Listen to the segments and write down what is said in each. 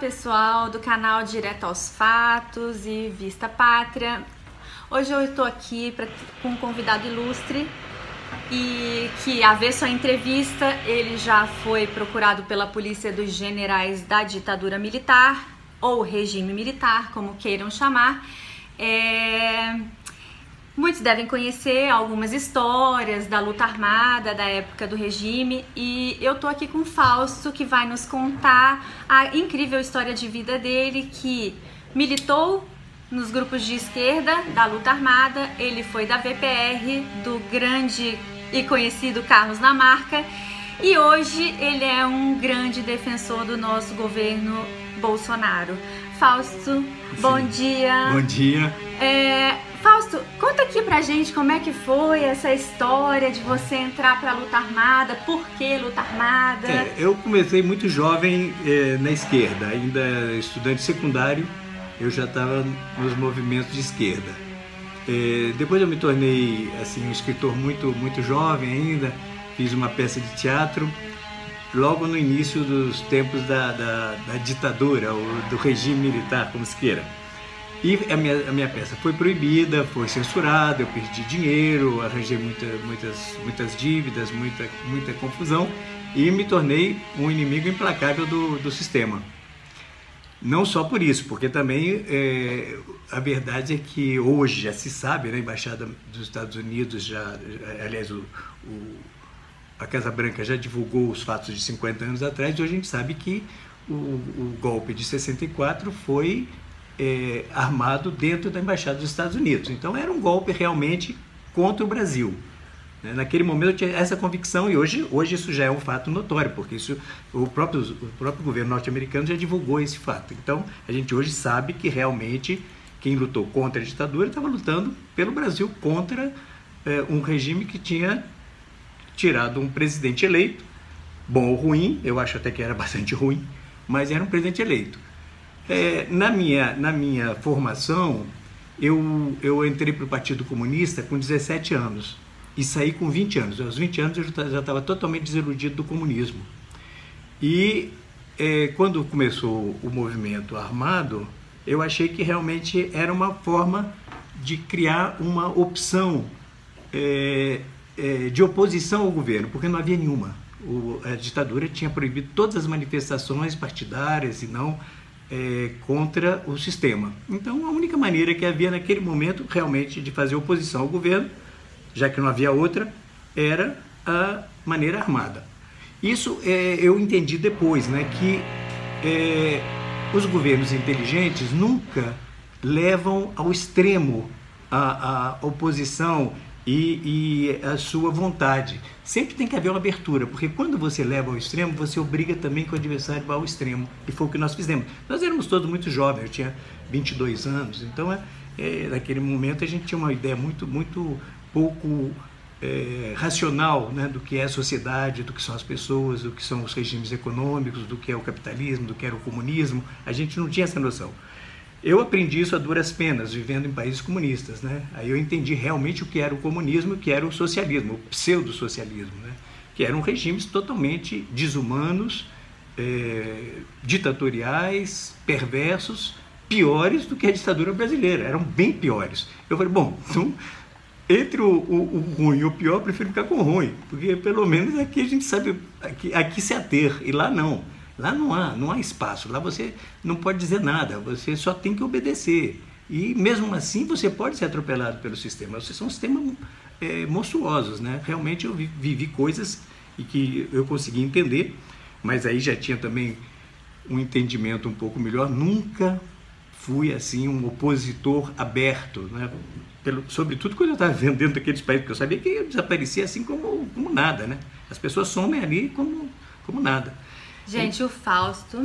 pessoal do canal Direto aos Fatos e Vista Pátria. Hoje eu estou aqui pra, com um convidado ilustre e que, a ver sua entrevista, ele já foi procurado pela polícia dos generais da ditadura militar ou regime militar, como queiram chamar. É... Muitos devem conhecer algumas histórias da luta armada da época do regime e eu tô aqui com o Fausto que vai nos contar a incrível história de vida dele que militou nos grupos de esquerda da luta armada, ele foi da VPR do grande e conhecido Carlos Lamarca e hoje ele é um grande defensor do nosso governo Bolsonaro. Fausto, bom dia. Bom dia. É, Fausto, conta aqui pra gente como é que foi essa história de você entrar pra luta armada, por que luta armada? É, eu comecei muito jovem é, na esquerda, ainda estudante secundário, eu já estava nos movimentos de esquerda. É, depois eu me tornei assim um escritor muito muito jovem ainda, fiz uma peça de teatro logo no início dos tempos da, da, da ditadura, ou do regime militar, como se queira. E a minha, a minha peça foi proibida, foi censurada, eu perdi dinheiro, arranjei muita, muitas, muitas dívidas, muita, muita confusão e me tornei um inimigo implacável do, do sistema. Não só por isso, porque também é, a verdade é que hoje já se sabe, né, a Embaixada dos Estados Unidos já, aliás, o, o, a Casa Branca já divulgou os fatos de 50 anos atrás e hoje a gente sabe que o, o golpe de 64 foi é, armado dentro da Embaixada dos Estados Unidos. Então era um golpe realmente contra o Brasil. Né? Naquele momento eu tinha essa convicção e hoje, hoje isso já é um fato notório, porque isso, o, próprio, o próprio governo norte-americano já divulgou esse fato. Então a gente hoje sabe que realmente quem lutou contra a ditadura estava lutando pelo Brasil contra é, um regime que tinha tirado um presidente eleito, bom ou ruim, eu acho até que era bastante ruim, mas era um presidente eleito. É, na, minha, na minha formação, eu, eu entrei para o Partido Comunista com 17 anos e saí com 20 anos. Aos 20 anos eu já estava totalmente desiludido do comunismo. E é, quando começou o movimento armado, eu achei que realmente era uma forma de criar uma opção é, de oposição ao governo, porque não havia nenhuma. O, a ditadura tinha proibido todas as manifestações partidárias e não é, contra o sistema. Então, a única maneira que havia naquele momento realmente de fazer oposição ao governo, já que não havia outra, era a maneira armada. Isso é, eu entendi depois, né, que é, os governos inteligentes nunca levam ao extremo a, a oposição e, e, a sua vontade. Sempre tem que haver uma abertura, porque quando você leva ao extremo, você obriga também que o adversário vá ao extremo. E foi o que nós fizemos. Nós éramos todos muito jovens, eu tinha 22 anos, então é, é, naquele momento a gente tinha uma ideia muito, muito pouco é, racional né, do que é a sociedade, do que são as pessoas, do que são os regimes econômicos, do que é o capitalismo, do que era o comunismo. A gente não tinha essa noção. Eu aprendi isso a duras penas, vivendo em países comunistas, né? Aí eu entendi realmente o que era o comunismo, o que era o socialismo, o pseudo-socialismo, né? Que eram regimes totalmente desumanos, é, ditatoriais, perversos, piores do que a ditadura brasileira, eram bem piores. Eu falei, bom, então, entre o, o, o ruim e o pior, eu prefiro ficar com o ruim, porque pelo menos aqui a gente sabe aqui, aqui se ater, e lá não. Lá não há, não há espaço. Lá você não pode dizer nada, você só tem que obedecer. E mesmo assim você pode ser atropelado pelo sistema. Vocês são sistemas é, monstruosos, né? Realmente eu vivi coisas e que eu consegui entender, mas aí já tinha também um entendimento um pouco melhor. Nunca fui assim um opositor aberto, né? Pelo, sobretudo quando eu estava vendo dentro daqueles países, porque eu sabia que eu desaparecia assim como, como nada, né? As pessoas somem ali como, como nada. Gente, o Fausto,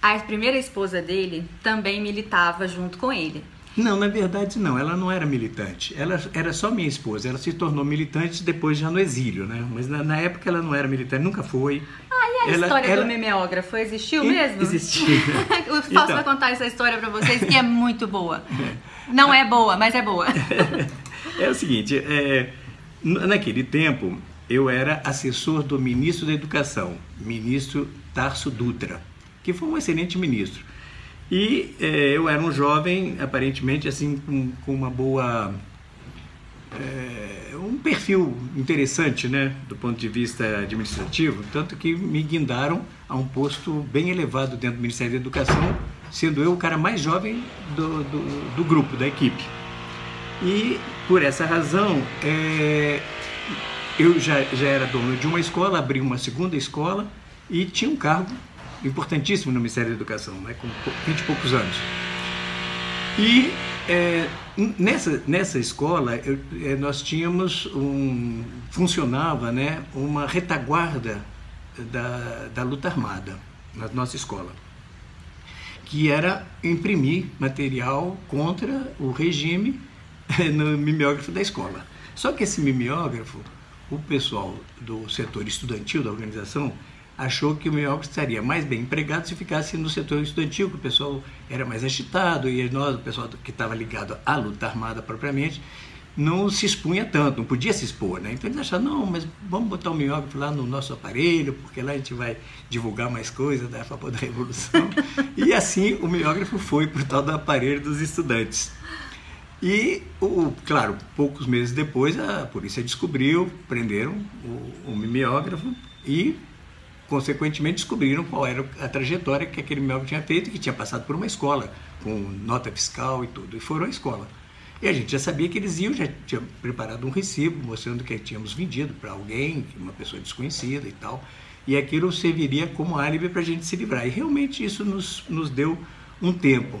a primeira esposa dele também militava junto com ele. Não, na verdade não, ela não era militante. Ela era só minha esposa. Ela se tornou militante depois já no exílio, né? Mas na, na época ela não era militante, nunca foi. Ah, e a ela, história ela... do memeógrafo existiu mesmo? Existiu. o Fausto então... vai contar essa história para vocês que é muito boa. Não é boa, mas é boa. é o seguinte, é, naquele tempo eu era assessor do ministro da Educação, ministro Tarso Dutra, que foi um excelente ministro. E é, eu era um jovem, aparentemente, assim, com, com uma boa. É, um perfil interessante, né, do ponto de vista administrativo, tanto que me guindaram a um posto bem elevado dentro do Ministério da Educação, sendo eu o cara mais jovem do, do, do grupo, da equipe. E por essa razão, é, eu já, já era dono de uma escola, abri uma segunda escola e tinha um cargo importantíssimo no Ministério da Educação, né, com 20 e poucos anos. E é, nessa, nessa escola eu, é, nós tínhamos um funcionava né, uma retaguarda da, da luta armada na nossa escola, que era imprimir material contra o regime no mimeógrafo da escola. Só que esse mimeógrafo, o pessoal do setor estudantil da organização achou que o mimeógrafo estaria mais bem empregado se ficasse no setor estudantil, que o pessoal era mais agitado e nós, o pessoal que estava ligado à luta armada propriamente, não se expunha tanto, não podia se expor, né? Então eles acharam, não, mas vamos botar o mimeógrafo lá no nosso aparelho, porque lá a gente vai divulgar mais coisas da favor da Revolução. e assim o mimeógrafo foi para o tal do aparelho dos estudantes. E, o, claro, poucos meses depois a polícia descobriu, prenderam o, o mimeógrafo e consequentemente descobriram qual era a trajetória que aquele Melvin tinha feito, que tinha passado por uma escola, com nota fiscal e tudo, e foram à escola. E a gente já sabia que eles iam, já tinha preparado um recibo mostrando que tínhamos vendido para alguém, uma pessoa desconhecida e tal, e aquilo serviria como álibi para a gente se livrar. E realmente isso nos, nos deu um tempo,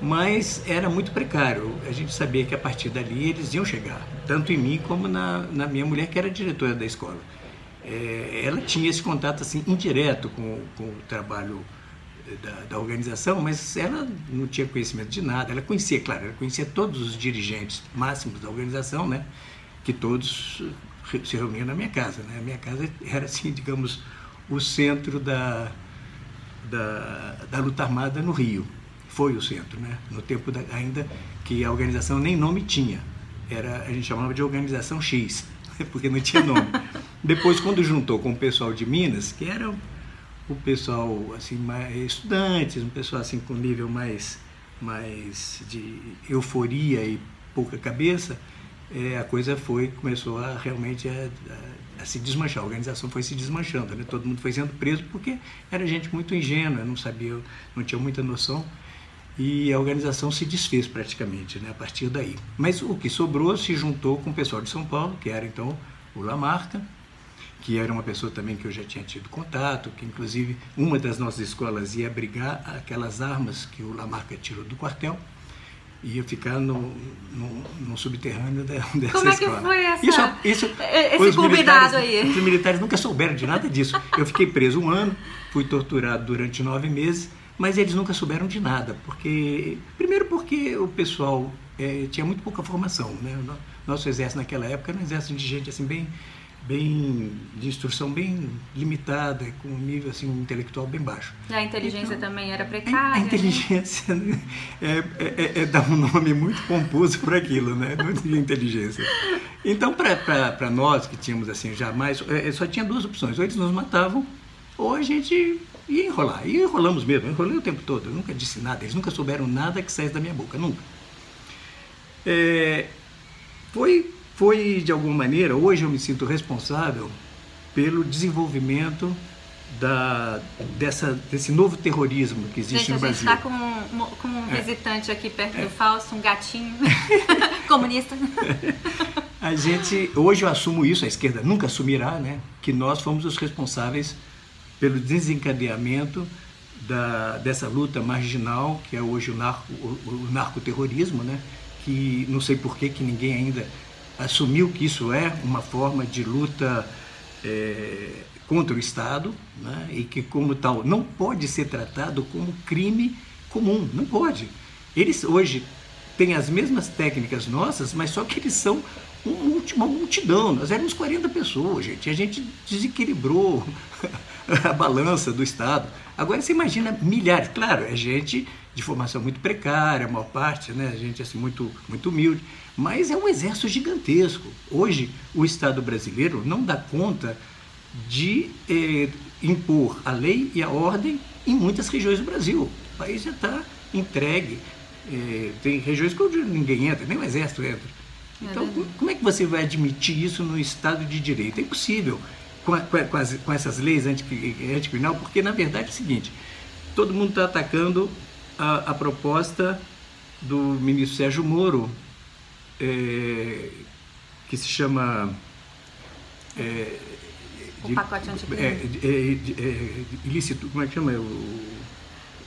mas era muito precário. A gente sabia que a partir dali eles iam chegar, tanto em mim como na, na minha mulher, que era diretora da escola é, ela tinha esse contato assim indireto com, com o trabalho da, da, organização, mas ela não tinha conhecimento de nada. Ela conhecia, claro, ela conhecia todos os dirigentes máximos da organização, né? Que todos se reuniam na minha casa, né? A minha casa era assim, digamos, o centro da, da, da luta armada no Rio. Foi o centro, né? No tempo da, ainda que a organização nem nome tinha. Era, a gente chamava de Organização X, porque não tinha nome. Depois, quando juntou com o pessoal de Minas, que era o pessoal assim mais estudantes, um pessoal assim com nível mais mais de euforia e pouca cabeça, é, a coisa foi começou a realmente a, a, a, se desmanchar. A organização foi se desmanchando, né? Todo mundo foi sendo preso porque era gente muito ingênua, não sabia, não tinha muita noção e a organização se desfez praticamente, né? A partir daí. Mas o que sobrou se juntou com o pessoal de São Paulo, que era então o Lamarca que era uma pessoa também que eu já tinha tido contato, que inclusive uma das nossas escolas ia abrigar aquelas armas que o Lamarca tirou do quartel, ia ficar no, no, no subterrâneo dessa Como é que escola. foi essa, isso, isso, esse convidado aí? Os militares nunca souberam de nada disso. Eu fiquei preso um ano, fui torturado durante nove meses, mas eles nunca souberam de nada, porque primeiro porque o pessoal é, tinha muito pouca formação, né? Nosso exército naquela época era um exército de gente assim bem bem de instrução bem limitada, com um nível assim intelectual bem baixo. A inteligência então, também era precária. A, né? inteligência né? é, é, é, é, dar um nome muito pomposo para aquilo, né? Tinha inteligência. Então, para nós que tínhamos assim jamais, é, só tinha duas opções: ou eles nos matavam, ou a gente ia enrolar. E enrolamos mesmo, enrolei o tempo todo. Eu nunca disse nada, eles nunca souberam nada que saísse da minha boca, nunca. É, foi foi de alguma maneira, hoje eu me sinto responsável pelo desenvolvimento da, dessa, desse novo terrorismo que existe gente, no Brasil. A gente está com, com um é. visitante aqui perto é. do Fausto, um gatinho comunista. A gente, hoje eu assumo isso, a esquerda nunca assumirá, né, que nós fomos os responsáveis pelo desencadeamento da, dessa luta marginal, que é hoje o, narco, o, o narcoterrorismo, né, que não sei por que, que ninguém ainda assumiu que isso é uma forma de luta é, contra o Estado né, e que, como tal, não pode ser tratado como crime comum, não pode. Eles hoje têm as mesmas técnicas nossas, mas só que eles são uma multidão. Nós éramos 40 pessoas, gente. A gente desequilibrou a balança do Estado. Agora você imagina milhares. Claro, é gente de formação muito precária, a maior parte, né? Gente assim muito muito humilde. Mas é um exército gigantesco. Hoje, o Estado brasileiro não dá conta de eh, impor a lei e a ordem em muitas regiões do Brasil. O país já está entregue. É, tem regiões que ninguém entra, nem o exército entra. É então, é como é que você vai admitir isso no Estado de Direito? É impossível com, a, com, as, com essas leis anticriminal, porque na verdade é o seguinte: todo mundo está atacando a, a, proposta do ministro Sérgio Moro, é, que se chama. É, o pacote anticrime. É, é, ilícito, como é que chama? O,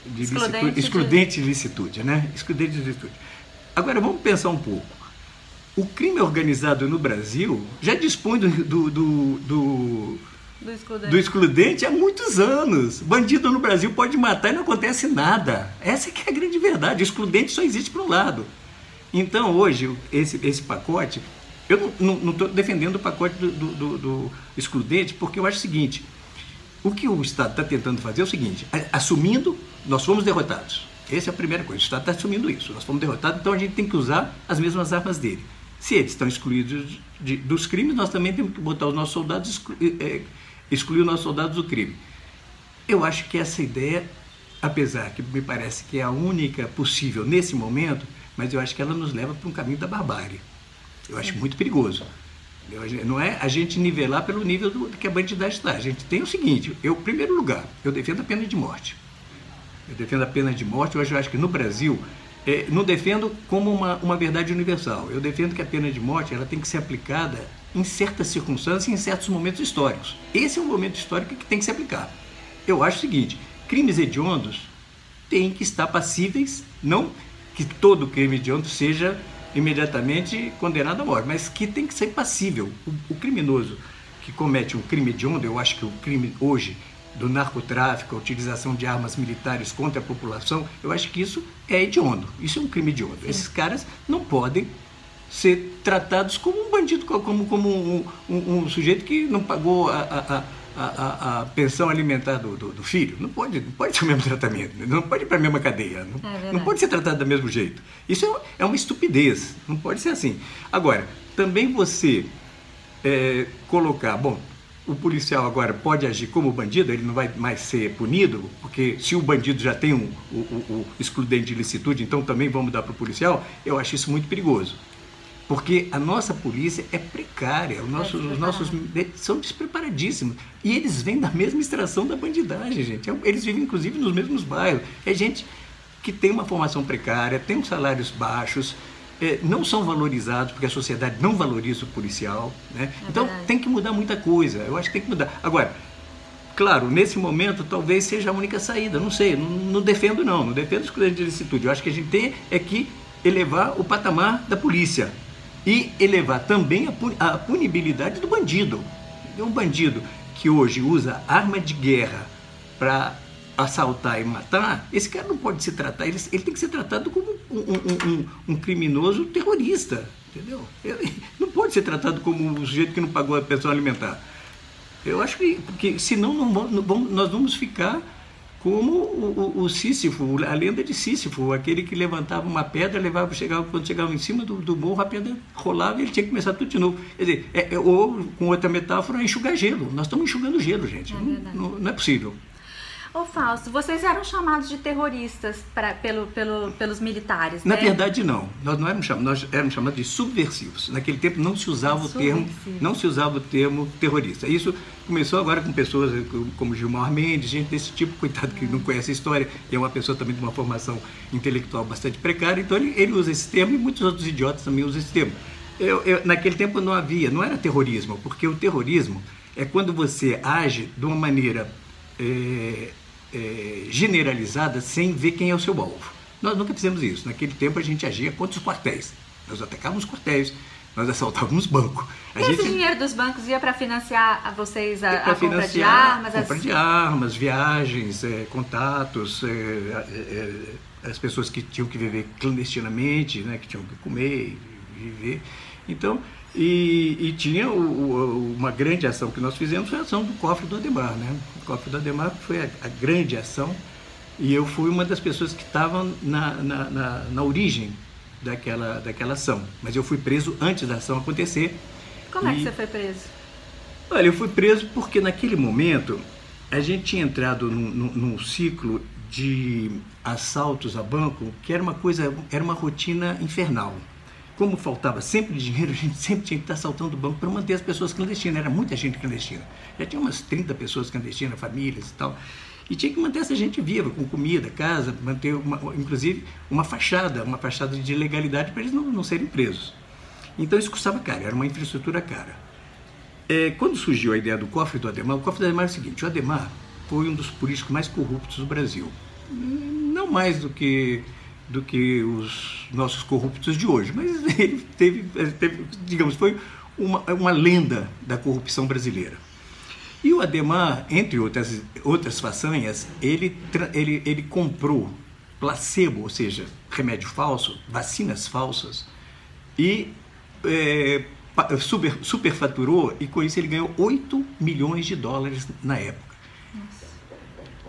de excludente, excludente de... licitude, né? Excludente de licitude. Agora vamos pensar um pouco. O crime organizado no Brasil já dispõe do, do, do, do do excludente. do excludente. há muitos anos. Bandido no Brasil pode matar e não acontece nada. Essa é que é a grande verdade. O excludente só existe para um lado. Então, hoje, esse, esse pacote, eu não estou defendendo o pacote do, do, do, excludente, porque eu acho o seguinte: o que o Estado está tentando fazer é o seguinte, assumindo, nós fomos derrotados. Essa é a primeira coisa, o Estado está assumindo isso. Nós fomos derrotados, então a gente tem que usar as mesmas armas dele. Se eles estão excluídos de, dos crimes, nós também temos que botar os nossos soldados, exclu, é, excluir os nossos soldados do crime. Eu acho que essa ideia, apesar que me parece que é a única possível nesse momento, mas eu acho que ela nos leva para um caminho da barbárie. Eu acho muito perigoso. Não é a gente nivelar pelo nível do, que a bandidagem está. A gente tem o seguinte: eu, em primeiro lugar, eu defendo a pena de morte. Eu defendo a pena de morte. Hoje eu acho que no Brasil, é, não defendo como uma, uma verdade universal. Eu defendo que a pena de morte ela tem que ser aplicada em certas circunstâncias e em certos momentos históricos. Esse é um momento histórico que tem que se aplicar. Eu acho o seguinte: crimes hediondos têm que estar passíveis, não que todo crime hediondo seja imediatamente condenado à morte, mas que tem que ser passível. O, o criminoso que comete um crime hediondo, eu acho que o crime hoje do narcotráfico, a utilização de armas militares contra a população, eu acho que isso é hediondo. Isso é um crime hediondo. Sim. Esses caras não podem ser tratados como um bandido, como, como um, um, um sujeito que não pagou a, a, a, a pensão alimentar do, do, do, filho. Não pode, não pode ter o mesmo tratamento, não pode ir para a mesma cadeia, não, é não, pode ser tratado do mesmo jeito. Isso é, é, uma estupidez, não pode ser assim. Agora, também você é, colocar, bom, o policial agora pode agir como bandido, ele não vai mais ser punido, porque se o bandido já tem um, o, o, o excludente de licitude, então também vamos dar para o policial, eu acho isso muito perigoso. Porque a nossa polícia é precária, os nossos, os nossos são despreparadíssimos. E eles vêm da mesma extração da bandidagem, gente. É eles vivem, inclusive, nos mesmos bairros. É gente que tem uma formação precária, tem salários baixos, é, não são valorizados, porque a sociedade não valoriza o policial. Né? É então tem que mudar muita coisa. Eu acho que tem que mudar. Agora, claro, nesse momento talvez seja a única saída. Não sei, não, não defendo não, não defendo escolha de licitude. Eu acho que a gente tem é que elevar o patamar da polícia e elevar também a punibilidade do bandido. Um bandido que hoje usa arma de guerra para assaltar e matar, esse cara não pode se tratar, ele, ele tem que ser tratado como um, um, um, um, criminoso terrorista, entendeu? Ele não pode ser tratado como um sujeito que não pagou a pensão alimentar. Eu acho que, porque senão não vamos, nós vamos ficar como o, o, o, Sísifo, a lenda de Sísifo, aquele que levantava uma pedra, levava, chegava, quando chegava em cima do, do morro, a pedra rolava e ele tinha que começar tudo de novo. Quer dizer, é, é, ou com outra metáfora, enxugar gelo. Nós estamos enxugando gelo, gente. É não, não, não é possível. Ô Fausto, vocês eram chamados de terroristas pra, pelo, pelo, pelos militares, Na né? verdade, não. Nós não éramos chamados, nós éramos chamados de subversivos. Naquele tempo não se usava o termo, não se usava o termo terrorista. Isso começou agora com pessoas como Gilmar Mendes, gente desse tipo, coitado que não conhece a história, e é uma pessoa também de uma formação intelectual bastante precária, então ele, ele usa esse termo e muitos outros idiotas também usam esse termo. Eu, eu, naquele tempo não havia, não era terrorismo, porque o terrorismo é quando você age de uma maneira é, é, generalizada sem ver quem é o seu alvo. Nós nunca fizemos isso. Naquele tempo a gente agia contra os quartéis. Nós atacávamos os quartéis, nós assaltávamos banco. A gente... Esse dinheiro dos bancos ia para financiar a vocês a, a compra de armas? Compra as... de armas, viagens, é, contatos, é, é, é, as pessoas que tinham que viver clandestinamente, né, que tinham que comer, viver. Então, e, e tinha o, o, uma grande ação que nós fizemos, foi a ação do cofre do Ademar. Né? O cofre do Ademar foi a, a grande ação e eu fui uma das pessoas que estavam na, na, na, na, origem daquela, daquela ação. Mas eu fui preso antes da ação acontecer. Como e... é que você foi preso? Olha, eu fui preso porque naquele momento a gente tinha entrado num, num, num ciclo de assaltos a banco que era uma coisa, era uma rotina infernal como faltava sempre dinheiro, a gente sempre tinha que estar assaltando o banco para manter as pessoas clandestinas. Era muita gente clandestina. Já tinha umas 30 pessoas clandestinas, famílias e tal. E tinha que manter essa gente viva, com comida, casa, manter, uma, inclusive, uma fachada, uma fachada de legalidade para eles não, não serem presos. Então isso custava caro, era uma infraestrutura cara. É, quando surgiu a ideia do cofre do Ademar, o cofre do Ademar é o seguinte: o Ademar foi um dos políticos mais corruptos do Brasil. Não mais do que do que os nossos corruptos de hoje, mas ele teve, teve digamos, foi uma, uma lenda da corrupção brasileira. E o Ademar, entre outras, outras façanhas, ele, ele, ele comprou placebo, ou seja, remédio falso, vacinas falsas, e é, super, superfaturou, e com isso ele ganhou 8 milhões de dólares na época.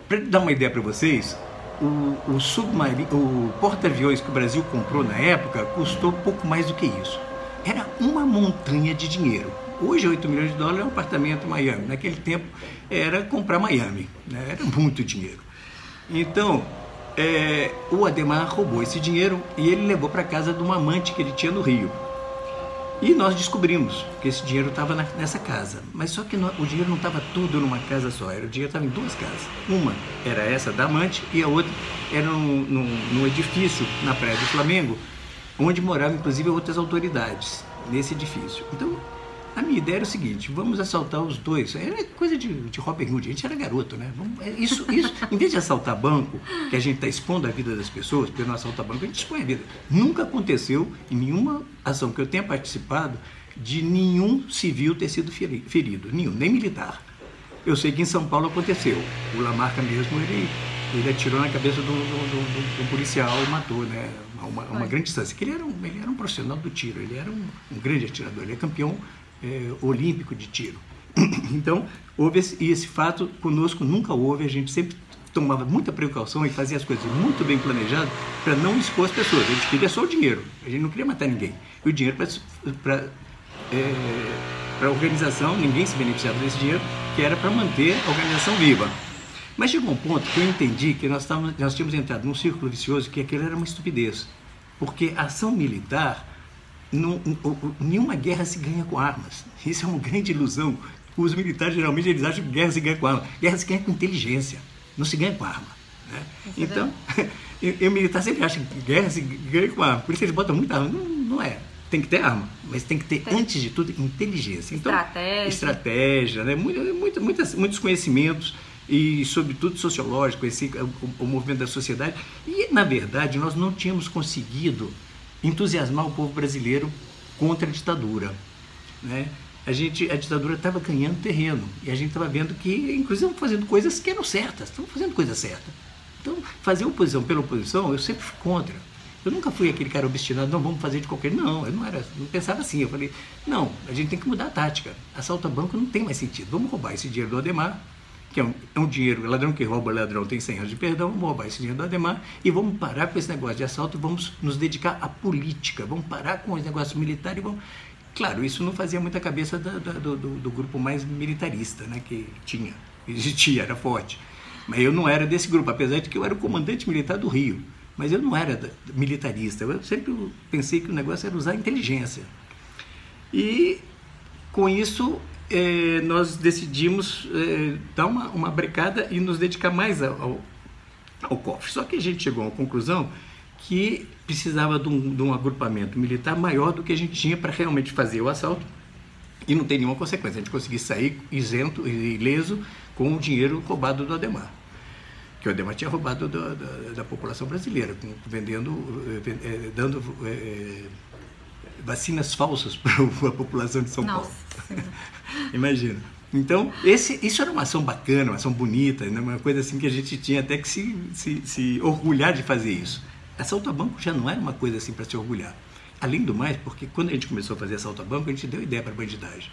Para dar uma ideia para vocês, o, o submarino, o porta-aviões que o Brasil comprou na época custou pouco mais do que isso. Era uma montanha de dinheiro. Hoje, 8 milhões de dólares é um apartamento em Miami. Naquele tempo, era comprar Miami. Né? Era muito dinheiro. Então, é, o Ademar roubou esse dinheiro e ele levou para casa de uma amante que ele tinha no Rio. E nós descobrimos que esse dinheiro estava nessa casa. Mas só que o dinheiro não estava tudo numa casa só, era, o dinheiro estava em duas casas. Uma era essa da amante e a outra era num, num, num edifício na Praia do Flamengo, onde moravam inclusive outras autoridades, nesse edifício. Então a minha ideia era o seguinte: vamos assaltar os dois. Era coisa de, de Robin Hood, a gente era garoto, né? Vamos, é, isso, isso, em vez de assaltar banco, que a gente está expondo a vida das pessoas, porque não assalta banco, a gente expõe a vida. Nunca aconteceu em nenhuma ação que eu tenha participado de nenhum civil ter sido ferido, nenhum, nem militar. Eu sei que em São Paulo aconteceu. O Lamarca mesmo, ele, ele atirou na cabeça do, do, do, do policial e matou, né? Uma, uma grande distância. Que ele era um, ele era um profissional do tiro, ele era um, um grande atirador, ele é campeão é, olímpico de tiro. Então, houve esse, esse fato conosco nunca houve, a gente sempre tomava muita precaução e fazia as coisas muito bem planejadas para não expor as pessoas. A gente queria só o dinheiro, a gente não queria matar ninguém. E o dinheiro para a organização, ninguém se beneficiava desse dinheiro, que era para manter a organização viva. Mas chegou um ponto que eu entendi que nós, távamos, nós tínhamos entrado num círculo vicioso que aquilo era uma estupidez. Porque a ação militar não, nenhuma guerra se ganha com armas. Isso é uma grande ilusão. Os militares geralmente eles acham que guerra se ganha com arma. Guerra se ganha com inteligência, não se ganha com arma. Né? É então, o militar sempre acha que guerra se ganha com arma. Por isso eles botam muita arma. Não, não é. Tem que ter arma, mas tem que ter, tem. antes de tudo, inteligência. Então, estratégia. Estratégia, né? muito, muitas, muitos conhecimentos e, sobretudo, sociológico, esse, o, o movimento da sociedade. E, na verdade, nós não tínhamos conseguido entusiasmar o povo brasileiro contra a ditadura. Né? A, gente, a ditadura estava ganhando terreno e a gente estava vendo que, inclusive, estão fazendo coisas que eram certas, estão fazendo coisa certa. Então, fazer oposição pela oposição, eu sempre fui contra. Eu nunca fui aquele cara obstinado, não, vamos fazer de qualquer. Não, eu não era, não pensava assim. Eu falei, não, a gente tem que mudar a tática. Assalto a banco não tem mais sentido. Vamos roubar esse dinheiro do Ademar, que é um, é um dinheiro, ladrão que rouba, ladrão tem 100 anos de perdão, vamos roubar esse dinheiro do Ademar e vamos parar com esse negócio de assalto, vamos nos dedicar à política, vamos parar com os negócios militares e vamos... Claro, isso não fazia muita cabeça do, do, do, do grupo mais militarista, né, que tinha, existia, era forte. Mas eu não era desse grupo, apesar de que eu era o comandante militar do Rio. Mas eu não era militarista, eu sempre pensei que o negócio era usar a inteligência. E com isso é, nós decidimos é, dar uma, uma brecada e nos dedicar mais ao, ao cofre. Só que a gente chegou à conclusão que precisava de um, de um agrupamento militar maior do que a gente tinha para realmente fazer o assalto e não tem nenhuma consequência. A gente conseguisse sair isento e ileso com o dinheiro roubado do Ademar. Que o Ademar tinha roubado da, da, da população brasileira, vendendo, eh, dando vacinas falsas para a população de São Nossa. Paulo. Imagina. Então, esse, isso era uma ação bacana, uma ação bonita, né? uma coisa assim que a gente tinha até que se, se, se orgulhar de fazer isso. Assalto a banco já não era uma coisa assim para se orgulhar. Além do mais, porque quando a gente começou a fazer assalto a banco, a gente deu ideia para bandidagem.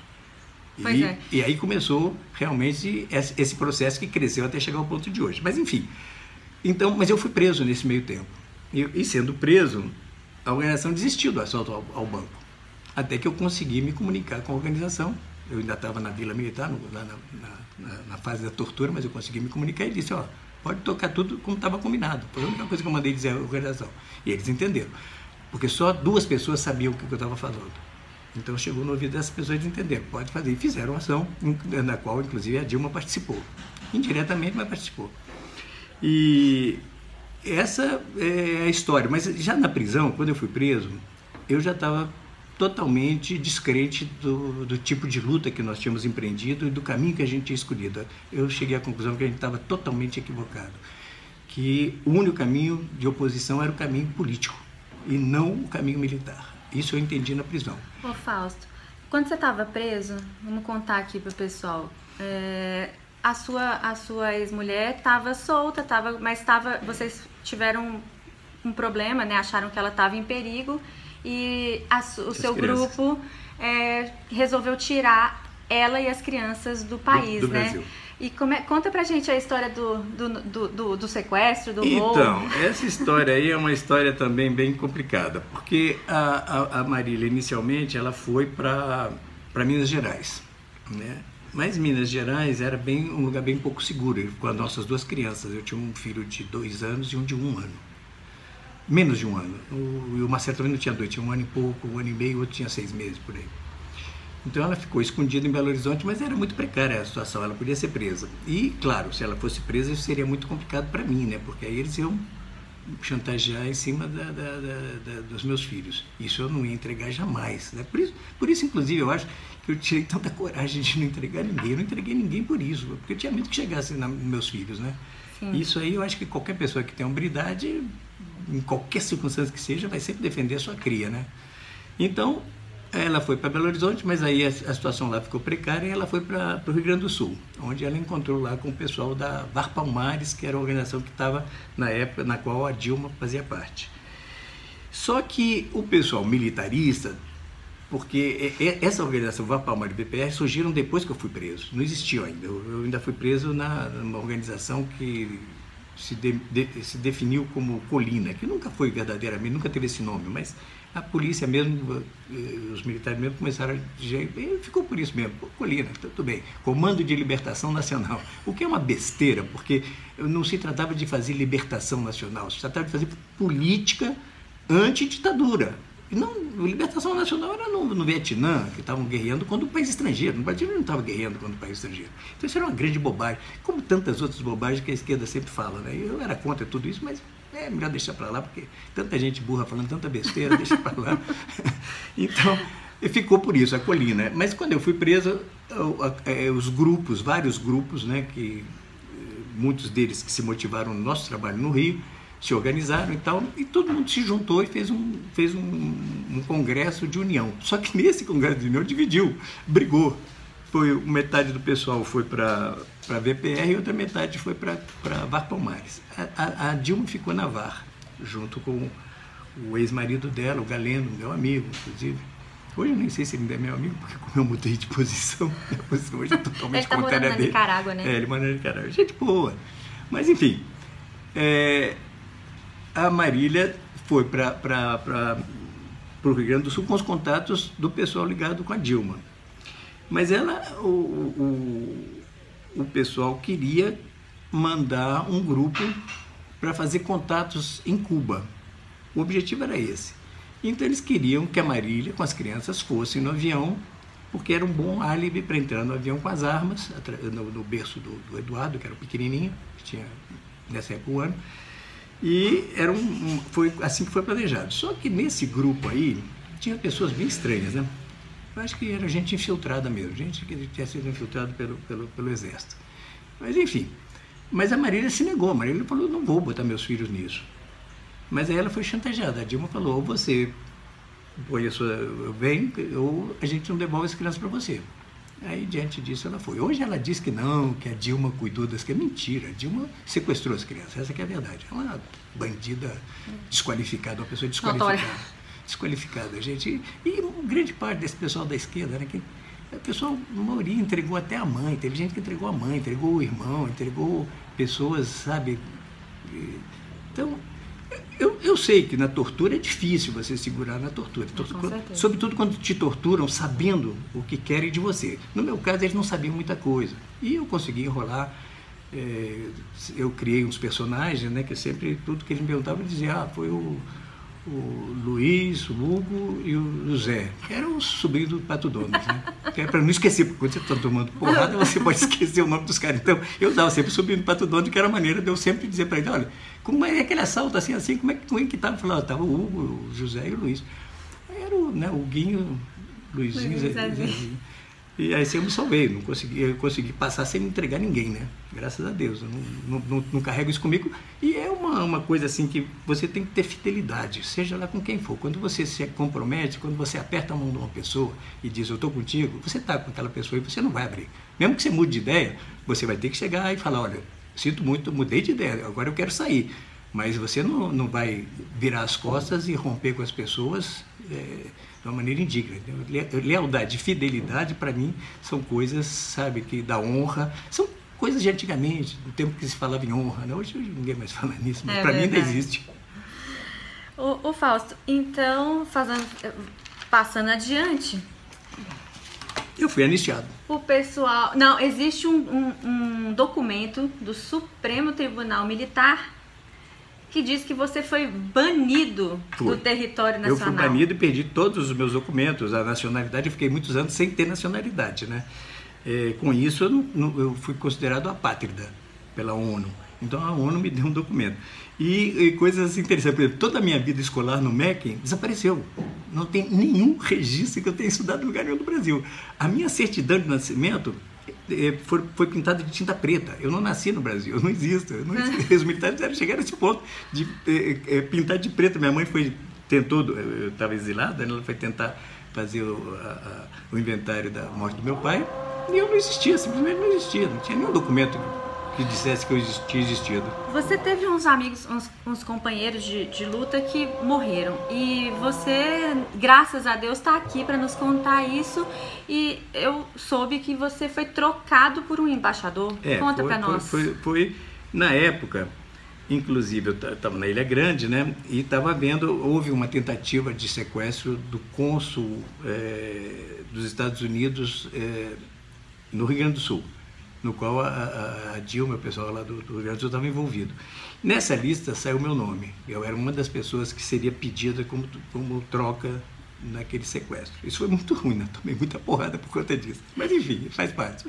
E, é. e, aí começou realmente esse processo que cresceu até chegar ao ponto de hoje. Mas enfim, então, mas eu fui preso nesse meio tempo. E, e sendo preso, a organização desistiu do assalto ao, ao banco. Até que eu consegui me comunicar com a organização Eu ainda estava na Vila Militar, no, lá na, na, na, fase da tortura, mas eu consegui me comunicar e disse, ó, pode tocar tudo como estava combinado. Foi a única coisa que eu mandei dizer à organização. E eles entenderam. Porque só duas pessoas sabiam o que eu estava falando. Então chegou no ouvido dessas pessoas de entender, pode fazer. E fizeram ação, na qual inclusive a Dilma participou. Indiretamente, mas participou. E essa é a história. Mas já na prisão, quando eu fui preso, eu já estava totalmente descrente do, do, tipo de luta que nós tínhamos empreendido e do caminho que a gente tinha escolhido. Eu cheguei à conclusão que a gente estava totalmente equivocado, que o único caminho de oposição era o caminho político e não o caminho militar. Isso eu entendi na prisão. Ô Fausto, quando você estava preso, vamos contar aqui para o pessoal, é, a sua, a sua ex-mulher estava solta, tava, mas tava, vocês tiveram um problema, né? acharam que ela estava em perigo e a, o seu grupo é, resolveu tirar ela e as crianças do país, do, do né? Brasil. E como é, conta pra gente a história do, do, do, do, do sequestro, do então, voo. Então, essa história aí é uma história também bem complicada, porque a, a, a Marília, inicialmente, ela foi para Minas Gerais, né? Mas Minas Gerais era bem um lugar bem pouco seguro com as nossas duas crianças. Eu tinha um filho de dois anos e um de um ano menos de um ano. O, e o Marcelo também não tinha dois, tinha um ano e pouco, um ano e meio, o outro tinha seis meses por aí. Então ela ficou escondida em Belo Horizonte, mas era muito precária a situação, ela podia ser presa. E, claro, se ela fosse presa, isso seria muito complicado para mim, né? Porque aí eles iam chantagear em cima da, da, da, dos meus filhos. Isso eu não ia entregar jamais. Né? Por, isso, por isso, inclusive, eu acho que eu tirei tanta coragem de não entregar ninguém. Eu não entreguei ninguém por isso, porque eu tinha medo que chegasse nos meus filhos. Né? Isso aí eu acho que qualquer pessoa que tem hombridade em qualquer circunstância que seja, vai sempre defender a sua cria, né? Então, ela foi para Belo Horizonte, mas aí a, situação lá ficou precária e ela foi para o Rio Grande do Sul, onde ela encontrou lá com o pessoal da VAR Palmares, que era a organização que estava na época na qual a Dilma fazia parte. Só que o pessoal militarista, porque essa organização VAR Palmares e BPR surgiram depois que eu fui preso, não existiam ainda. Eu ainda fui preso na, numa organização que se, de, de, se definiu como Colina, que nunca foi verdadeiramente, nunca teve esse nome, mas a polícia mesmo, eh, os militares mesmo começaram a dizer, ficou por isso mesmo, Colina, tudo bem, Comando de Libertação Nacional, o que é uma besteira, porque não se tratava de fazer libertação nacional, se tratava de fazer política anti-ditadura, não, a libertação nacional era no, no Vietnã, que estavam guerreando contra o país estrangeiro. No Brasil não estava guerreando contra o país estrangeiro. Então isso era uma grande bobagem, como tantas outras bobagens que a esquerda sempre fala. Né? Eu era contra tudo isso, mas é melhor deixar para lá, porque tanta gente burra falando tanta besteira, deixa para lá. então, ficou por isso, a colina. Mas quando eu fui preso, é, os grupos, vários grupos, né, que eh, muitos deles que se motivaram no nosso trabalho no Rio, se organizaram e tal, e todo mundo se juntou e fez um, fez um, um congresso de união. Só que nesse congresso de união dividiu, brigou. Foi, metade do pessoal foi para a VPR e outra metade foi para VAR Palmares. A, a, a, Dilma ficou na VAR, junto com o ex-marido dela, o Galeno, meu amigo, inclusive. Hoje eu nem sei se ele ainda é meu amigo, porque como eu mudei de posição, minha posição hoje é totalmente ele tá contrária dele. Ele está morando na Nicarágua, né? É, ele mora na Nicarágua. Gente boa. Mas, enfim, é, a Marília foi para o Rio Grande do Sul com os contatos do pessoal ligado com a Dilma. Mas ela, o, o, o pessoal queria mandar um grupo para fazer contatos em Cuba. O objetivo era esse. Então eles queriam que a Marília, com as crianças, fossem no avião, porque era um bom álibi para entrar no avião com as armas, no, berço do, do, Eduardo, que era o pequenininho, que tinha nessa época um ano, e era um, foi assim que foi planejado. Só que nesse grupo aí tinha pessoas bem estranhas, né? Eu acho que era gente infiltrada mesmo, gente que tinha sido infiltrada pelo, pelo, pelo exército. Mas enfim. Mas a Marília se negou. A Marília falou: não vou botar meus filhos nisso. Mas aí ela foi chantageada. A Dilma falou: ou você põe a sua bem, ou a gente não devolve as crianças para você. Aí, diante disso, ela foi. Hoje ela diz que não, que a Dilma cuidou das crianças. Mentira, a Dilma sequestrou as crianças. Essa é a verdade. É uma bandida desqualificada, uma pessoa desqualificada. Notória. Desqualificada, gente. E, e grande parte desse pessoal da esquerda, né, que o pessoal, a maioria, entregou até a mãe. Teve gente que entregou a mãe, entregou o irmão, entregou pessoas, sabe? Então, eu, eu, sei que na tortura é difícil você segurar na tortura. Com sobretudo quando te torturam sabendo o que querem de você. No meu caso, eles não sabiam muita coisa. E eu consegui enrolar. É, eu criei uns personagens, né? Que sempre, tudo que eles me perguntavam, eu dizia, ah, foi o o Luiz, o Hugo e o Zé, que eram os sobrinhos do Pato Donos, né? Que é para não esquecer, porque quando você está tomando porrada, você pode esquecer o nome dos caras. Então, eu usava sempre o sobrinho do Pato Donos, que era a maneira de eu sempre dizer para ele, olha, como é aquele assalto assim, assim, como é, como é que estava? Falava, estava o Hugo, o José e o Luiz. Era o, né, o Guinho, Luizinho, Zé, Zezinho. E aí assim, eu me salvei, não consegui, eu consegui passar sem me entregar ninguém, né? Graças a Deus, eu não, não, não, não, carrego isso comigo. E é uma, uma coisa assim que você tem que ter fidelidade, seja lá com quem for. Quando você se compromete, quando você aperta a mão de uma pessoa e diz eu estou contigo, você está com aquela pessoa e você não vai abrir. Mesmo que você mude de ideia, você vai ter que chegar e falar, olha, sinto muito, mudei de ideia, agora eu quero sair. Mas você não, não vai virar as costas e romper com as pessoas. É, de uma maneira indigna. Lealdade e fidelidade, para mim, são coisas, sabe, que da honra, são coisas de antigamente, do tempo que se falava em honra. Né? Hoje, hoje ninguém mais fala nisso, mas é para mim ainda existe. O, o, Fausto, então, fazendo, passando adiante. Eu fui anistiado. O pessoal. Não, existe um, um, um documento do Supremo Tribunal Militar que diz que você foi banido do território nacional. Eu fui banido e perdi todos os meus documentos, a nacionalidade. Eu fiquei muitos anos sem ter nacionalidade, né? É, com isso, eu, não, eu, fui considerado apátrida pela ONU. Então, a ONU me deu um documento. E, e coisas interessantes. Por exemplo, toda a minha vida escolar no MEC desapareceu. Não tem nenhum registro que eu tenha estudado em lugar nenhum do Brasil. A minha certidão de nascimento é, foi, foi pintada de tinta preta. Eu não nasci no Brasil, eu não existo. Eu não existo. Os militares chegaram a esse ponto de é, é, pintar de preto. Minha mãe foi tentou, eu estava exilada, ela foi tentar fazer o, a, a, o inventário da morte do meu pai e eu não existia, simplesmente não existia. Não tinha nenhum documento que dissesse que eu tinha existido. Você teve uns amigos, uns, uns companheiros de, de, luta que morreram e você, graças a Deus, está aqui para nos contar isso. E eu soube que você foi trocado por um embaixador. É, Conta para nós. Foi, foi, foi, na época, inclusive eu estava na Ilha Grande, né? E estava vendo, houve uma tentativa de sequestro do cônsul é, dos Estados Unidos é, no Rio Grande do Sul no qual a, a, a Dilma, o pessoal lá do, do Rio Grande do Sul estava envolvido. Nessa lista saiu meu nome. Eu era uma das pessoas que seria pedida como, como troca naquele sequestro. Isso foi muito ruim, né? Tomei muita porrada por conta disso. Mas enfim, faz parte.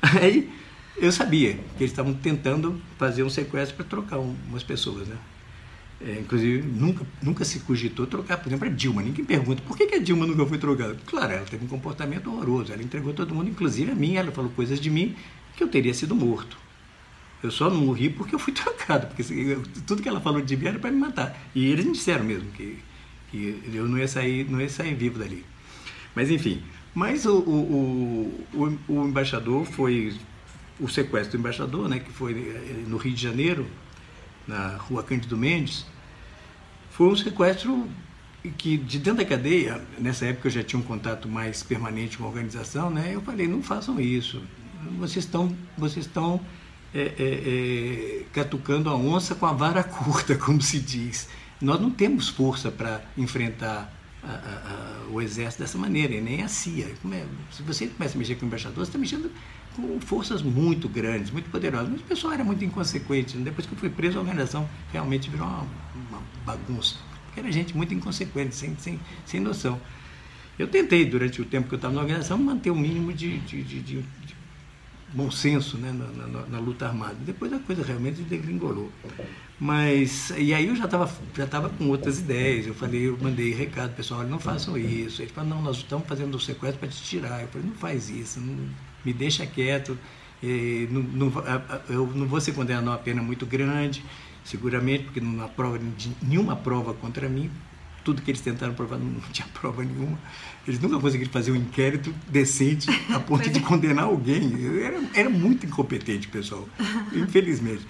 Aí eu sabia que eles estavam tentando fazer um sequestro para trocar umas pessoas, né? É, inclusive, nunca, nunca se cogitou trocar, por exemplo, a Dilma. Ninguém pergunta por que, que a Dilma nunca foi trocada. Claro, ela teve um comportamento horroroso. Ela entregou todo mundo, inclusive a mim. Ela falou coisas de mim que eu teria sido morto. Eu só não morri porque eu fui trocado, porque tudo que ela falou de mim era para me matar. E eles me disseram mesmo que, que eu não ia, sair, não ia sair vivo dali. Mas enfim, mas o, o, o, o embaixador foi, o sequestro do embaixador, né, que foi eh, no Rio de Janeiro, na rua Cândido Mendes, foi um sequestro que de dentro da cadeia, nessa época eu já tinha um contato mais permanente com a organização, né? Eu falei, não façam isso. Vocês estão, vocês estão é, é, é, catucando a onça com a vara curta, como se diz. Nós não temos força para enfrentar a, a, a, o exército dessa maneira, e nem a CIA. É? Se você começa a mexer com o embaixador, você está mexendo com forças muito grandes, muito poderosas. Mas o pessoal era muito inconsequente. Depois que eu fui preso, a organização realmente virou uma, uma bagunça. Porque era gente muito inconsequente, sem, sem, sem noção. Eu tentei, durante o tempo que eu estava na organização, manter o um mínimo de, de, de, de, bom senso né, na, na, na, luta armada. Depois a coisa realmente degringolou. Mas, e aí eu já estava já tava com outras ideias. Eu falei, eu mandei recado, pessoal, não façam isso. Eles falaram, não, nós estamos fazendo o sequestro para te tirar. Eu falei, não faz isso, não, me deixa quieto, não, não, eu não vou ser condenado a uma pena muito grande, seguramente, porque não há prova, nenhuma prova contra mim, tudo que eles tentaram provar não tinha prova nenhuma. Eles nunca conseguiram fazer um inquérito decente a ponto de condenar alguém. Era, era muito incompetente, pessoal, infelizmente.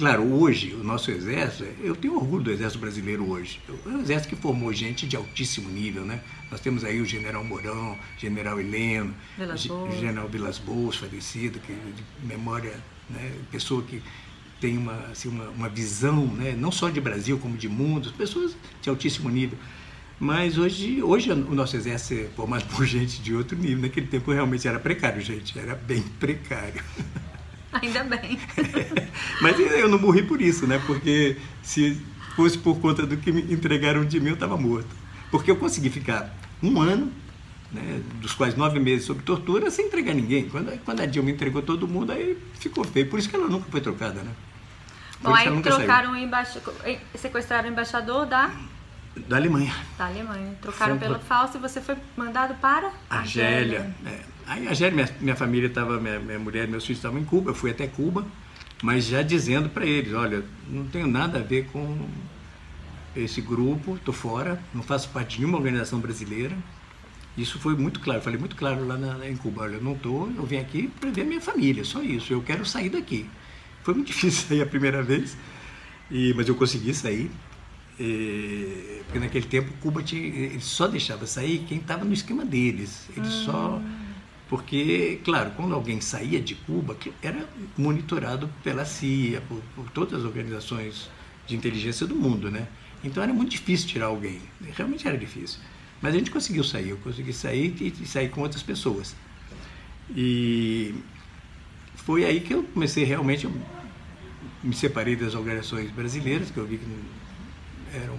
Claro, hoje, o nosso exército, eu tenho orgulho do exército brasileiro hoje. É um exército que formou gente de altíssimo nível, né? Nós temos aí o general Mourão, general Heleno, o general Vilas Boas, falecido, que de memória, né? pessoa que têm uma, assim, uma, uma visão, né, não só de Brasil, como de mundo, pessoas de altíssimo nível. Mas hoje, hoje o nosso exército é formado por gente de outro nível. Naquele tempo realmente era precário, gente, era bem precário. Ainda bem. Mas eu não morri por isso, né? Porque se fosse por conta do que me entregaram de mim, eu estava morto. Porque eu consegui ficar um ano, né, dos quais nove meses sob tortura, sem entregar ninguém. Quando, quando a Dilma entregou todo mundo, aí ficou feio. Por isso que ela nunca foi trocada, né? Por Bom, aí trocaram o embaixador, sequestraram o embaixador da da Alemanha. Da Alemanha. Trocaram pelo falso e você foi mandado para? Argélia. É. Aí a Argélia, minha, minha família estava, minha, minha mulher e meus filhos estavam em Cuba, eu fui até Cuba, mas já dizendo para eles, olha, não tenho nada a ver com esse grupo, estou fora, não faço parte de nenhuma organização brasileira. Isso foi muito claro, falei muito claro lá na, em Cuba, olha, eu não estou, eu vim aqui para ver a minha família, só isso, eu quero sair daqui. Foi muito difícil sair a primeira vez, e, mas eu consegui sair. É, porque naquele tempo Cuba tinha, só deixava sair quem estava no esquema deles. Ele hum. só. Porque, claro, quando alguém saía de Cuba, era monitorado pela CIA, por, por todas as organizações de inteligência do mundo, né? Então era muito difícil tirar alguém. Realmente era difícil. Mas a gente conseguiu sair. Eu consegui sair e, e sair com outras pessoas. E foi aí que eu comecei realmente. Me separei das organizações brasileiras, que eu vi que era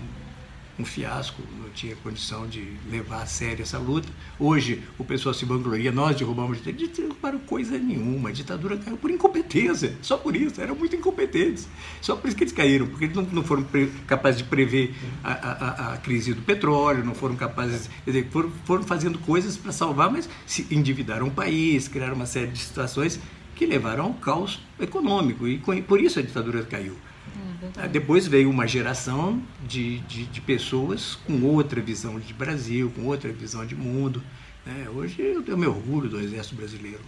um, fiasco, não tinha condição de levar a sério essa luta. Hoje o pessoal se vangloria, nós derrubamos a ditadura, para coisa nenhuma, a ditadura caiu por incompetência, só por isso, eram muito incompetentes. Só por isso que eles caíram, porque eles não, não foram capazes de prever a, a, a, crise do petróleo, não foram capazes, quer dizer, foram, foram fazendo coisas para salvar, mas se endividaram o país, criaram uma série de situações que levaram ao caos econômico, e por isso a ditadura caiu. É Depois veio uma geração de, de, de, pessoas com outra visão de Brasil, com outra visão de mundo. Né? Hoje eu tenho meu orgulho do Exército Brasileiro.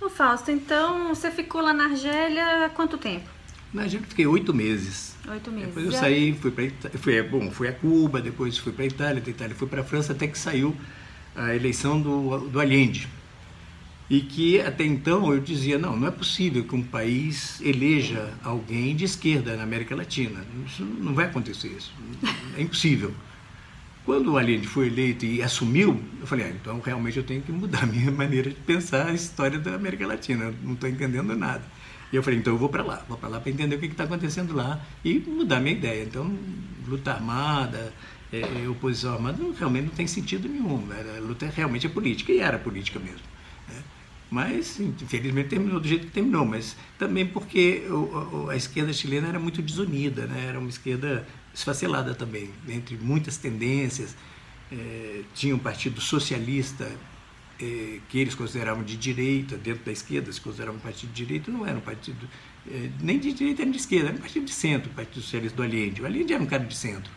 Ô Fausto, então você ficou lá na Argélia há quanto tempo? Na Argélia fiquei oito meses. Oito meses. Depois eu saí, fui para fui, bom, fui a Cuba, depois fui para a Itália, da Itália fui para a França, até que saiu a eleição do, do Allende e que até então eu dizia não não é possível que um país eleja alguém de esquerda na América Latina. Isso não vai acontecer isso é impossível. Quando o Allende foi eleito e assumiu eu falei ah, então realmente eu tenho que mudar a minha maneira de pensar a história da América Latina não estou entendendo nada. E eu falei então eu vou para lá vou para lá para entender o que está acontecendo lá e mudar a minha ideia. Então luta armada é, é oposição armada realmente não tem sentido nenhum era, luta realmente é política e era política mesmo mas, infelizmente, terminou do jeito que terminou. Mas também porque a esquerda chilena era muito desunida, né? era uma esquerda esfacelada também, entre muitas tendências. É, tinha um partido socialista é, que eles consideravam de direita, dentro da esquerda se consideravam um partido de direita, não era um partido é, nem de direita nem de esquerda, era um partido de centro, o Partido Socialista do Allende. O Allende era um cara de centro.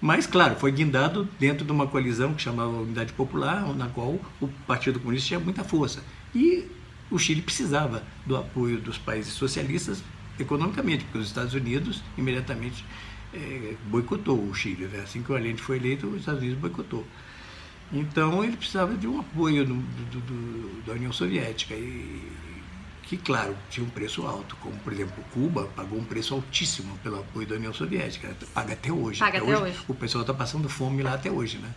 Mas, claro, foi guindado dentro de uma coalizão que chamava Unidade Popular, na qual o Partido Comunista tinha muita força. E o Chile precisava do apoio dos países socialistas economicamente, porque os Estados Unidos imediatamente é, boicotou o Chile. Né? Assim que o Allende foi eleito, os Estados Unidos boicotou. Então ele precisava de um apoio do, do, do, da União Soviética, e, que, claro, tinha um preço alto, como, por exemplo, Cuba pagou um preço altíssimo pelo apoio da União Soviética, paga até hoje. Paga até, até hoje, hoje. O pessoal está passando fome lá até hoje, né?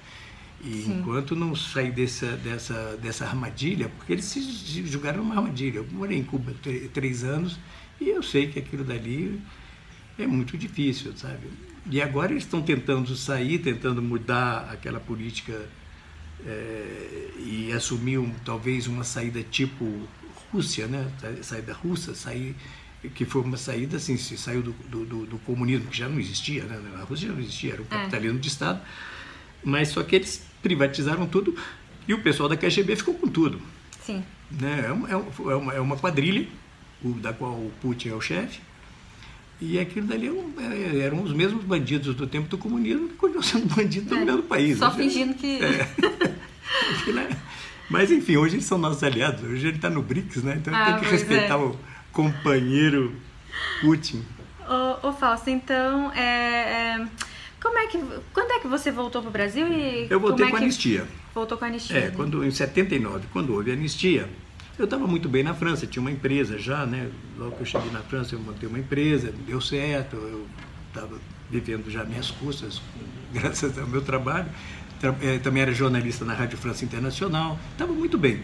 E Sim. enquanto não sair dessa, dessa, dessa armadilha, porque eles se julgaram uma armadilha. Eu morei em Cuba três anos e eu sei que aquilo dali é muito difícil, sabe? E agora eles estão tentando sair, tentando mudar aquela política é, e assumir um, talvez uma saída tipo Rússia, né? Saída russa, sair que foi uma saída assim, se saiu do, do, do, comunismo que já não existia, né? A Rússia já não existia, era um é. capitalismo é. de Estado, mas só que eles privatizaram tudo e o pessoal da KGB ficou com tudo. Sim. Né? É, é, uma, é uma quadrilha, o, da qual o Putin é o chefe, e aquilo dali é, eram os mesmos bandidos do tempo do comunismo que continuam sendo bandidos é, do País. Só né? fingindo que. É. Né? Mas enfim, hoje eles são nossos aliados, hoje ele está no BRICS, né? Então ah, tem que respeitar é. o companheiro Putin. Ô, ô Fausto, então é, é como é que, quando é que você voltou para o Brasil? E eu voltei é com a anistia. Voltou com a anistia. É, quando, em 79, quando houve a anistia, Eu estava muito bem na França, tinha uma empresa já, né? Logo que eu cheguei na França, eu montei uma empresa, deu certo, eu estava vivendo já minhas custas, graças ao meu trabalho. Eh, também era jornalista na Rádio França Internacional, estava muito bem.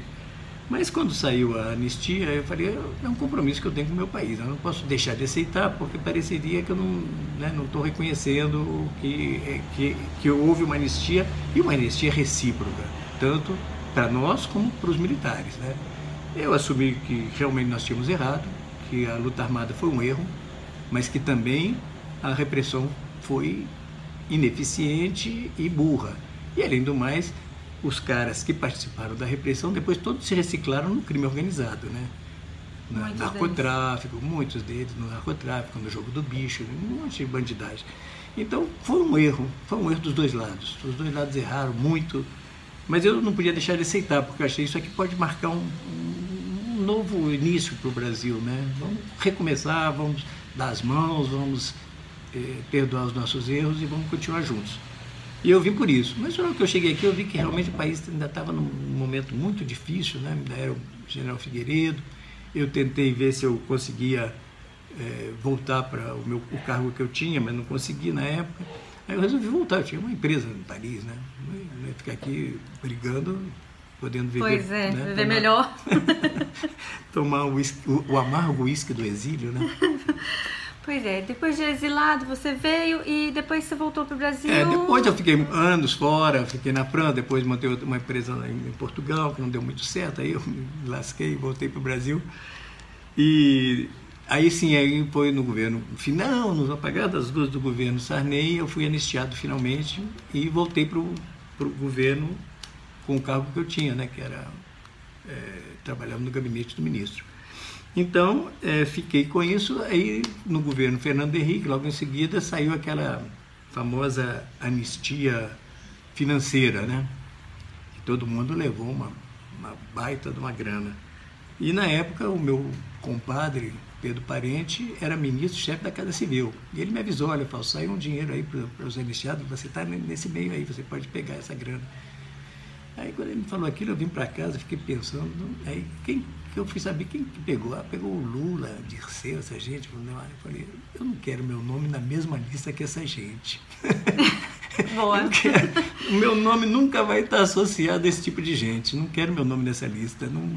Mas quando saiu a anistia, eu falei, é um compromisso que eu tenho com o meu país, eu não posso deixar de aceitar, porque pareceria que eu não né, estou reconhecendo que, que, que houve uma anistia, e uma anistia recíproca, tanto para nós como para os militares. Né? Eu assumi que realmente nós tínhamos errado, que a luta armada foi um erro, mas que também a repressão foi ineficiente e burra. E além do mais, os caras que participaram da repressão depois todos se reciclaram no crime organizado, né? No muitos narcotráfico, deles. muitos deles no narcotráfico, no jogo do bicho, um monte de bandidagem. Então foi um erro, foi um erro dos dois lados. Os dois lados erraram muito, mas eu não podia deixar de aceitar, porque eu achei isso aqui pode marcar um, um novo início para o Brasil, né? Vamos recomeçar, vamos dar as mãos, vamos eh, perdoar os nossos erros e vamos continuar juntos. E eu vim por isso. Mas na hora que eu cheguei aqui, eu vi que realmente o país ainda estava num momento muito difícil, né? Ainda era o general Figueiredo. Eu tentei ver se eu conseguia é, voltar para o, meu, o cargo que eu tinha, mas não consegui na época. Aí eu resolvi voltar. Eu tinha uma empresa em Paris, né? Não ia ficar aqui brigando, podendo viver. Pois é, né? viver Tomar... melhor. Tomar o, whisky, o, o amargo uísque do exílio, né? Pois é, depois de exilado você veio e depois você voltou para o Brasil? É, depois eu fiquei anos fora, fiquei na França, depois montei uma empresa em, Portugal, que não deu muito certo, aí eu me lasquei, voltei para o Brasil. E aí sim, aí foi no governo final, nos apagados das luzes do governo Sarney, eu fui anistiado finalmente e voltei para o governo com o cargo que eu tinha, né, que era é, no gabinete do ministro. Então, é, fiquei com isso. Aí, no governo Fernando Henrique, logo em seguida, saiu aquela famosa anistia financeira, né? Todo mundo levou uma, uma baita de uma grana. E, na época, o meu compadre, Pedro Parente, era ministro-chefe da Casa Civil. E ele me avisou, olha, Paulo, saiu um dinheiro aí para os anistiados, você está nesse meio aí, você pode pegar essa grana. Aí quando ele me falou aquilo, eu vim para casa, fiquei pensando, aí quem eu fui saber quem que pegou. Ah, pegou o Lula, Dirceu, essa gente. Eu falei, eu não quero meu nome na mesma lista que essa gente. Boa. o meu nome nunca vai estar associado a esse tipo de gente. Não quero meu nome nessa lista. Não,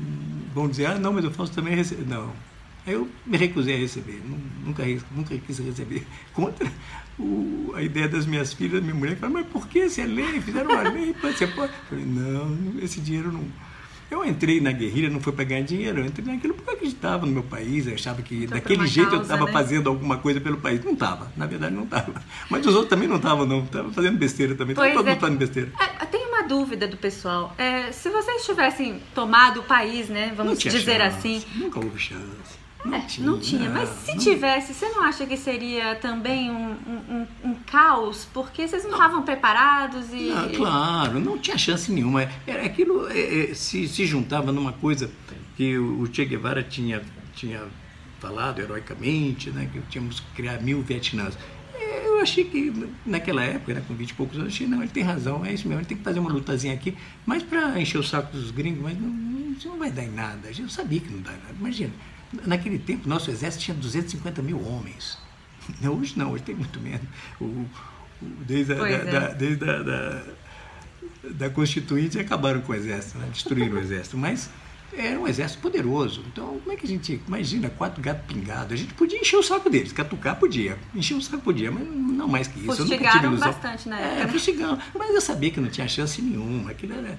vão dizer, ah, não, mas eu posso também receber. Não. Aí eu me recusei a receber. Nunca, nunca quis receber. Contra o, a ideia das minhas filhas, minha mulher fala, mas por que se é lei? Fizeram uma lei, você pode. Eu falei, não, esse dinheiro não eu entrei na guerrilha, não foi para ganhar dinheiro, eu entrei naquilo porque eu acreditava no meu país, eu achava que daquele jeito causa, eu estava né? fazendo alguma coisa pelo país. Não estava, na verdade não estava. Mas os outros também não estavam, não. Estavam fazendo besteira também, estavam todo é. mundo fazendo besteira. É, tem uma dúvida do pessoal. É, se vocês tivessem tomado o país, né, vamos dizer chance, assim... Nunca houve chance. Não, é, tinha, não tinha, mas se não... tivesse, você não acha que seria também um, um, um caos? Porque vocês não estavam preparados e. Não, claro, não tinha chance nenhuma. Era aquilo é, é, se, se juntava numa coisa que o Che Guevara tinha, tinha falado heroicamente, né, que tínhamos que criar mil Vietnãs. É, eu achei que naquela época, né, com 20 e poucos anos, eu achei, não, ele tem razão, é isso mesmo, ele tem que fazer uma lutazinha aqui, mas para encher o saco dos gringos, mas não, isso não vai dar em nada. Eu sabia que não dá nada. Imagina Naquele tempo, nosso exército tinha 250 mil homens. Hoje não, hoje tem muito menos. O, o, desde a, da, é. da, desde a, da, da Constituinte acabaram com o exército, né? destruíram o exército. Mas era um exército poderoso. Então, como é que a gente. Imagina, quatro gatos pingados. A gente podia encher o saco deles, catucar podia. Encher o saco podia, mas não mais que isso. Fustigaram bastante na época. É, né? fustigaram. Mas eu sabia que não tinha chance nenhuma. Aquilo era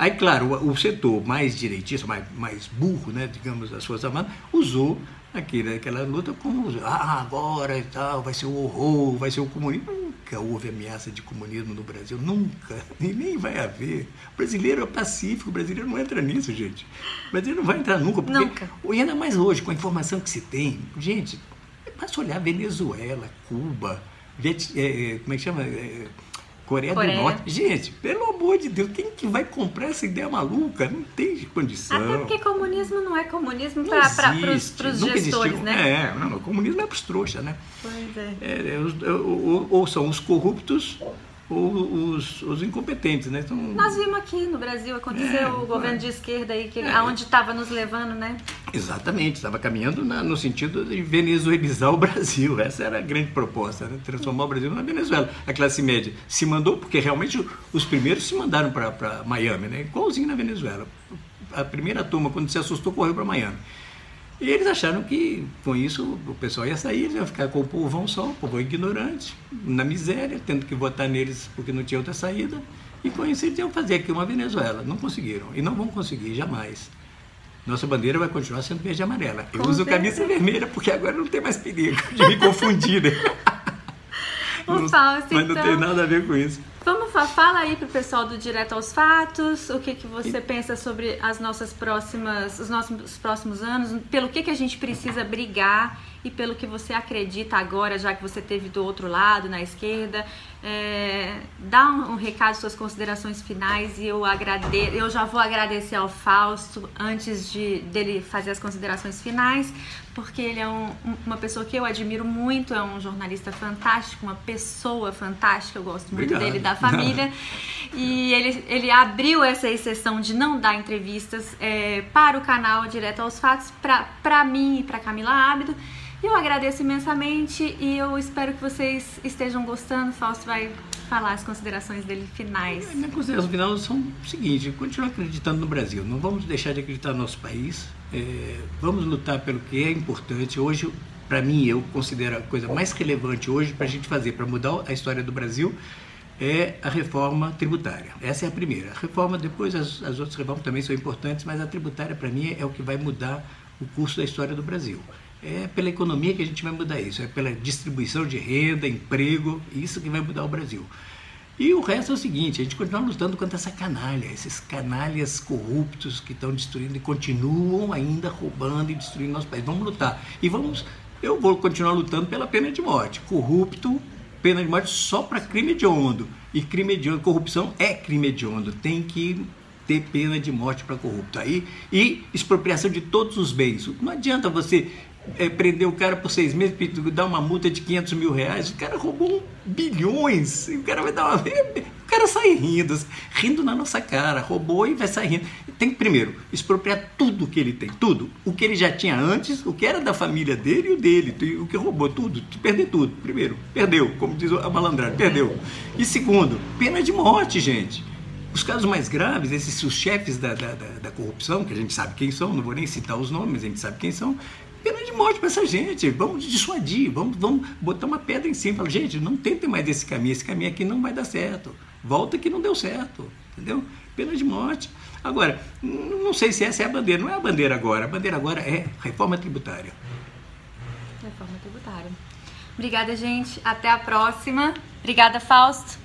Aí, claro, o, o setor mais direitista, mais, mais burro, né, digamos, das Forças Armadas, usou aquele, aquela luta como, ah, agora e tal, vai ser o horror, vai ser o comunismo. Nunca houve ameaça de comunismo no Brasil, nunca, e nem vai haver. O brasileiro é pacífico, o brasileiro não entra nisso, gente. O brasileiro não vai entrar nunca, porque, nunca. e ainda mais hoje, com a informação que se tem, gente, basta olhar Venezuela, Cuba, Viet, é, como é que chama? É, Coreia, Coreia, do Norte. Gente, pelo amor de Deus, quem que vai comprar essa ideia maluca? Não tem condição. Até porque comunismo não é comunismo para os gestores, existiu. né? É, não, o comunismo é para os trouxas, né? Pois é. é, é ou, ou, ou, são os corruptos os, os incompetentes, né? Então, Nós vimos aqui no Brasil, aconteceu é, o governo é, de esquerda aí, que, é, aonde estava nos levando, né? Exatamente, estava caminhando na, no sentido de venezuelizar o Brasil. Essa era a grande proposta, né? transformar o Brasil na Venezuela. A classe média se mandou, porque realmente os primeiros se mandaram para Miami, né? igualzinho na Venezuela. A primeira turma, quando se assustou, correu para Miami. E eles acharam que com isso o pessoal ia sair, eles iam ficar com o povão só, o povão ignorante, na miséria, tendo que votar neles porque não tinha outra saída. E com isso eles iam fazer aqui uma Venezuela. Não conseguiram e não vão conseguir jamais. Nossa bandeira vai continuar sendo verde e amarela. Eu com uso certeza. camisa vermelha porque agora não tem mais perigo de me confundir. Né? O Fausto, mas não então... tem nada a ver com isso. Vamos fala aí pro pessoal do Direto aos Fatos, o que, que você e... pensa sobre as nossas próximas, os nossos próximos anos, pelo que, que a gente precisa brigar e pelo que você acredita agora, já que você teve do outro lado, na esquerda. É, dá um, um, recado, suas considerações finais e eu agradeço. Eu já vou agradecer ao Fausto antes de dele fazer as considerações finais, porque ele é um, uma pessoa que eu admiro muito, é um jornalista fantástico, uma pessoa fantástica, eu gosto muito Obrigado. dele, da família. e ele, ele abriu essa exceção de não dar entrevistas é, para o canal Direto aos Fatos, para mim e para Camila Ábido. Eu agradeço imensamente e eu espero que vocês estejam gostando. Fausto vai falar as considerações dele finais. Minhas considerações finais são o seguinte: continuar acreditando no Brasil. Não vamos deixar de acreditar no nosso país. É, vamos lutar pelo que é importante. Hoje, para mim, eu considero a coisa mais relevante hoje para a gente fazer, para mudar a história do Brasil, é a reforma tributária. Essa é a primeira. A reforma, depois as, as outras reformas também são importantes, mas a tributária, para mim, é o que vai mudar o curso da história do Brasil. É pela economia que a gente vai mudar isso, é pela distribuição de renda, emprego, isso que vai mudar o Brasil. E o resto é o seguinte, a gente continua lutando contra essa canalha, esses canalhas corruptos que estão destruindo e continuam ainda roubando e destruindo nosso país. Vamos lutar. E vamos, eu vou continuar lutando pela pena de morte. Corrupto, pena de morte só para crime hediondo. E crime hediondo, corrupção é crime hediondo. Tem que ter pena de morte para corrupto. Aí, e expropriação de todos os bens. Não adianta você é, prender o cara por seis meses, dar uma multa de 500 mil reais, o cara roubou bilhões, o cara vai dar uma. O cara sai rindo, rindo na nossa cara, roubou e vai sair rindo. Tem que, primeiro, expropriar tudo que ele tem, tudo. O que ele já tinha antes, o que era da família dele e o dele, o que roubou, tudo, perder tudo. Primeiro, perdeu, como diz a malandragem, perdeu. E segundo, pena de morte, gente. Os casos mais graves, esses os chefes da, da, da, da corrupção, que a gente sabe quem são, não vou nem citar os nomes, a gente sabe quem são, pena de morte para essa gente. Vamos dissuadir, vamos, vamos botar uma pedra em cima. Fala, gente, não tentem mais esse caminho, esse caminho aqui não vai dar certo. Volta que não deu certo, entendeu? Pena de morte. Agora, não sei se essa é a bandeira, não é a bandeira agora. A bandeira agora é reforma tributária. Reforma tributária. Obrigada, gente. Até a próxima. Obrigada, Fausto.